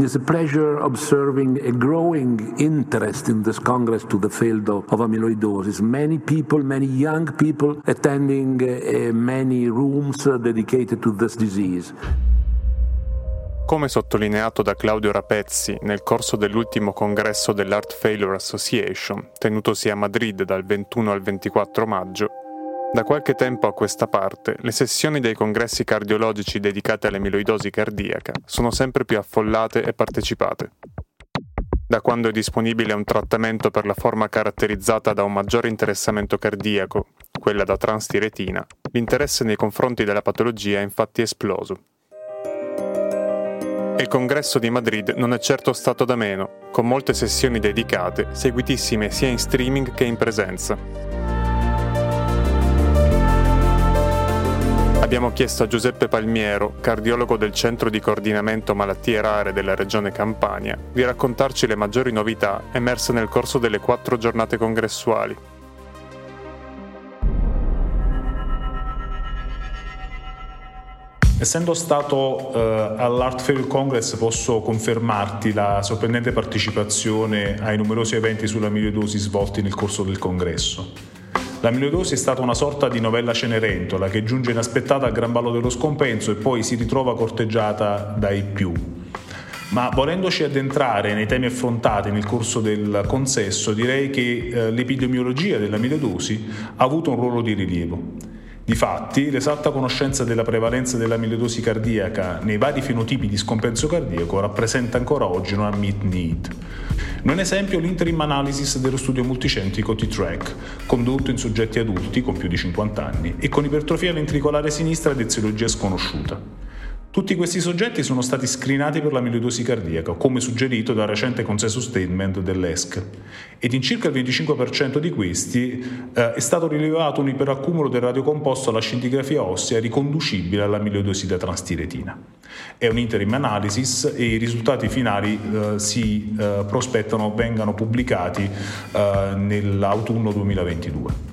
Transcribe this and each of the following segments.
It's a pleasure observing a growing interest in this Congress to the field of, of amyloidosis. Many people, many young people attending uh, many rooms uh, dedicated to this disease. Come sottolineato da Claudio Rapezzi nel corso dell'ultimo congresso dell'Heart Failure Association, tenutosi a Madrid dal 21 al 24 maggio, da qualche tempo a questa parte, le sessioni dei congressi cardiologici dedicate all'amiloidosi cardiaca sono sempre più affollate e partecipate. Da quando è disponibile un trattamento per la forma caratterizzata da un maggiore interessamento cardiaco, quella da transtiretina, l'interesse nei confronti della patologia è infatti esploso. Il congresso di Madrid non è certo stato da meno, con molte sessioni dedicate, seguitissime sia in streaming che in presenza. Abbiamo chiesto a Giuseppe Palmiero, cardiologo del Centro di Coordinamento Malattie Rare della Regione Campania, di raccontarci le maggiori novità emerse nel corso delle quattro giornate congressuali. Essendo stato eh, all'Art Fair Congress posso confermarti la sorprendente partecipazione ai numerosi eventi sulla miliodosi svolti nel corso del congresso. L'amiloidosi è stata una sorta di novella Cenerentola che giunge inaspettata al gran ballo dello scompenso e poi si ritrova corteggiata dai più. Ma volendoci addentrare nei temi affrontati nel corso del consesso, direi che eh, l'epidemiologia dell'amiloidosi ha avuto un ruolo di rilievo. Difatti, l'esatta conoscenza della prevalenza dell'amiloidosi cardiaca nei vari fenotipi di scompenso cardiaco rappresenta ancora oggi una meet need. Un esempio l'interim analysis dello studio multicentrico T-Track, condotto in soggetti adulti con più di 50 anni e con ipertrofia ventricolare sinistra ed eziologia sconosciuta. Tutti questi soggetti sono stati screenati per la l'amiloidosi cardiaca, come suggerito dal recente consenso statement dell'ESC, ed in circa il 25% di questi eh, è stato rilevato un iperaccumulo del radiocomposto alla scintigrafia ossea riconducibile alla all'amiloidosi da transtiretina. È un interim analysis e i risultati finali eh, si eh, prospettano vengano pubblicati eh, nell'autunno 2022.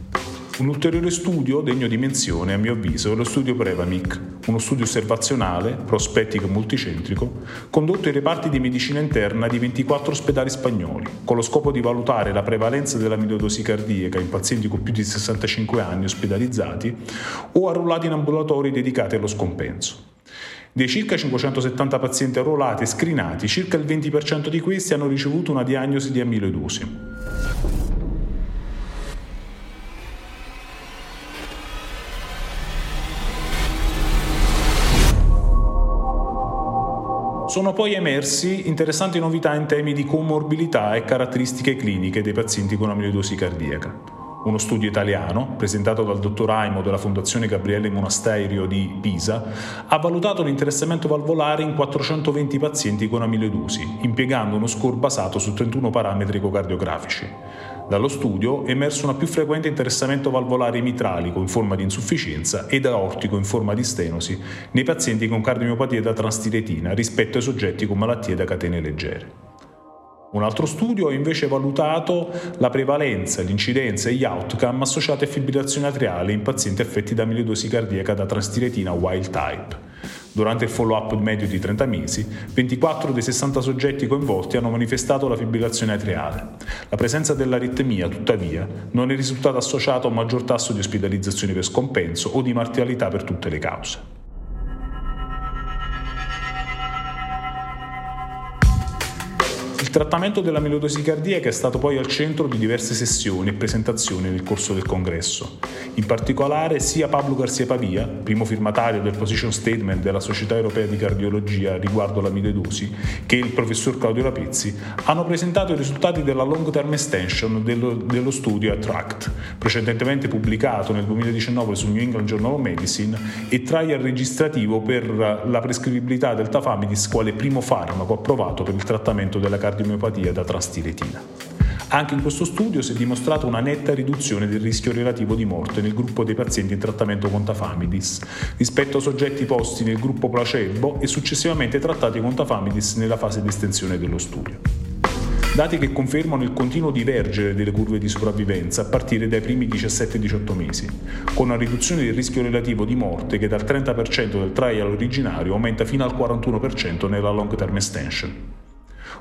Un ulteriore studio degno di menzione, a mio avviso, è lo studio Prevamic, uno studio osservazionale, prospettico e multicentrico, condotto ai reparti di medicina interna di 24 ospedali spagnoli, con lo scopo di valutare la prevalenza della milodosi cardiaca in pazienti con più di 65 anni ospedalizzati o arruolati in ambulatori dedicati allo scompenso. Dei circa 570 pazienti arruolati e screenati, circa il 20% di questi hanno ricevuto una diagnosi di amiloidosi. Sono poi emersi interessanti novità in temi di comorbilità e caratteristiche cliniche dei pazienti con amiloidosi cardiaca. Uno studio italiano, presentato dal dottor Aimo della Fondazione Gabriele Monasterio di Pisa, ha valutato l'interessamento valvolare in 420 pazienti con amiloidosi, impiegando uno score basato su 31 parametri ecocardiografici. Dallo studio è emerso un più frequente interessamento valvolare mitralico in forma di insufficienza ed aortico in forma di stenosi nei pazienti con cardiomiopatia da transtiretina rispetto ai soggetti con malattie da catene leggere. Un altro studio ha invece valutato la prevalenza, l'incidenza e gli outcome associati a fibrillazione atriale in pazienti affetti da amiloidosi cardiaca da transtiretina wild type. Durante il follow-up medio di 30 mesi, 24 dei 60 soggetti coinvolti hanno manifestato la fibrillazione atriale. La presenza dell'aritmia, tuttavia, non è risultata associata a un maggior tasso di ospedalizzazione per scompenso o di mortalità per tutte le cause. Trattamento della melodosi cardiaca è stato poi al centro di diverse sessioni e presentazioni nel corso del congresso. In particolare sia Pablo Garcia Pavia, primo firmatario del position statement della Società Europea di Cardiologia riguardo la milodosi, che il professor Claudio Rapezzi, hanno presentato i risultati della long term extension dello, dello studio ATTRACT, precedentemente pubblicato nel 2019 sul New England Journal of Medicine e trial registrativo per la prescrivibilità del tafamidis quale primo farmaco approvato per il trattamento della cardiologia cardiomiopatia da transtiretina. Anche in questo studio si è dimostrata una netta riduzione del rischio relativo di morte nel gruppo dei pazienti in trattamento con tafamidis rispetto a soggetti posti nel gruppo placebo e successivamente trattati con tafamidis nella fase di estensione dello studio. dati che confermano il continuo divergere delle curve di sopravvivenza a partire dai primi 17-18 mesi, con una riduzione del rischio relativo di morte che dal 30% del trial originario aumenta fino al 41% nella long term extension.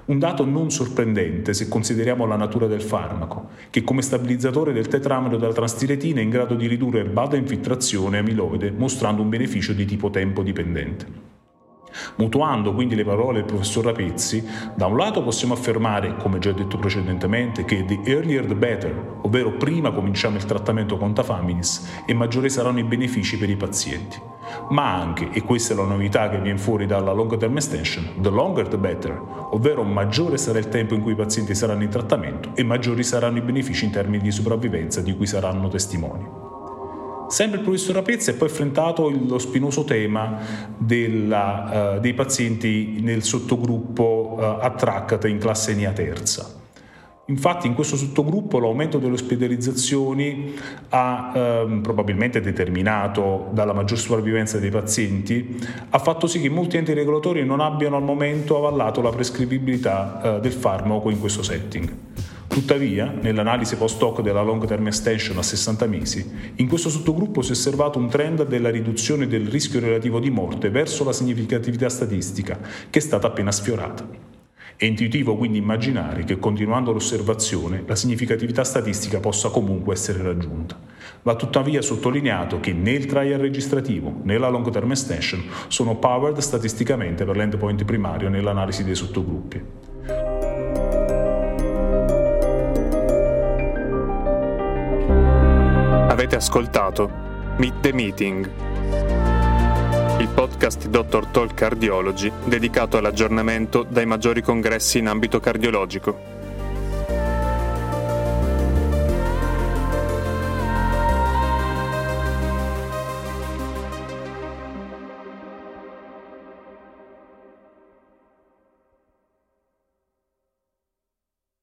Un dato non sorprendente se consideriamo la natura del farmaco, che come stabilizzatore del tetramero della transtiretina è in grado di ridurre il bada infiltrazione amiloide, mostrando un beneficio di tipo tempo dipendente. Mutuando quindi le parole del professor Rapezzi, da un lato possiamo affermare, come già detto precedentemente, che the earlier the better, ovvero prima cominciamo il trattamento con tafaminis e maggiori saranno i benefici per i pazienti. Ma anche, e questa è la novità che viene fuori dalla long term extension, the longer the better, ovvero maggiore sarà il tempo in cui i pazienti saranno in trattamento e maggiori saranno i benefici in termini di sopravvivenza di cui saranno testimoni. Sempre il professor Rapezza ha poi affrontato lo spinoso tema della, uh, dei pazienti nel sottogruppo uh, attract in classe NIA terza. Infatti in questo sottogruppo l'aumento delle ospedalizzazioni ha ehm, probabilmente determinato dalla maggior sopravvivenza dei pazienti, ha fatto sì che molti enti regolatori non abbiano al momento avallato la prescrivibilità eh, del farmaco in questo setting. Tuttavia, nell'analisi post-hoc della long term extension a 60 mesi, in questo sottogruppo si è osservato un trend della riduzione del rischio relativo di morte verso la significatività statistica, che è stata appena sfiorata. È intuitivo quindi immaginare che continuando l'osservazione la significatività statistica possa comunque essere raggiunta. Va tuttavia sottolineato che né il trial registrativo né la long term extension sono powered statisticamente per l'endpoint primario nell'analisi dei sottogruppi. Avete ascoltato Meet the Meeting, podcast Dr. Talk Cardiology dedicato all'aggiornamento dai maggiori congressi in ambito cardiologico.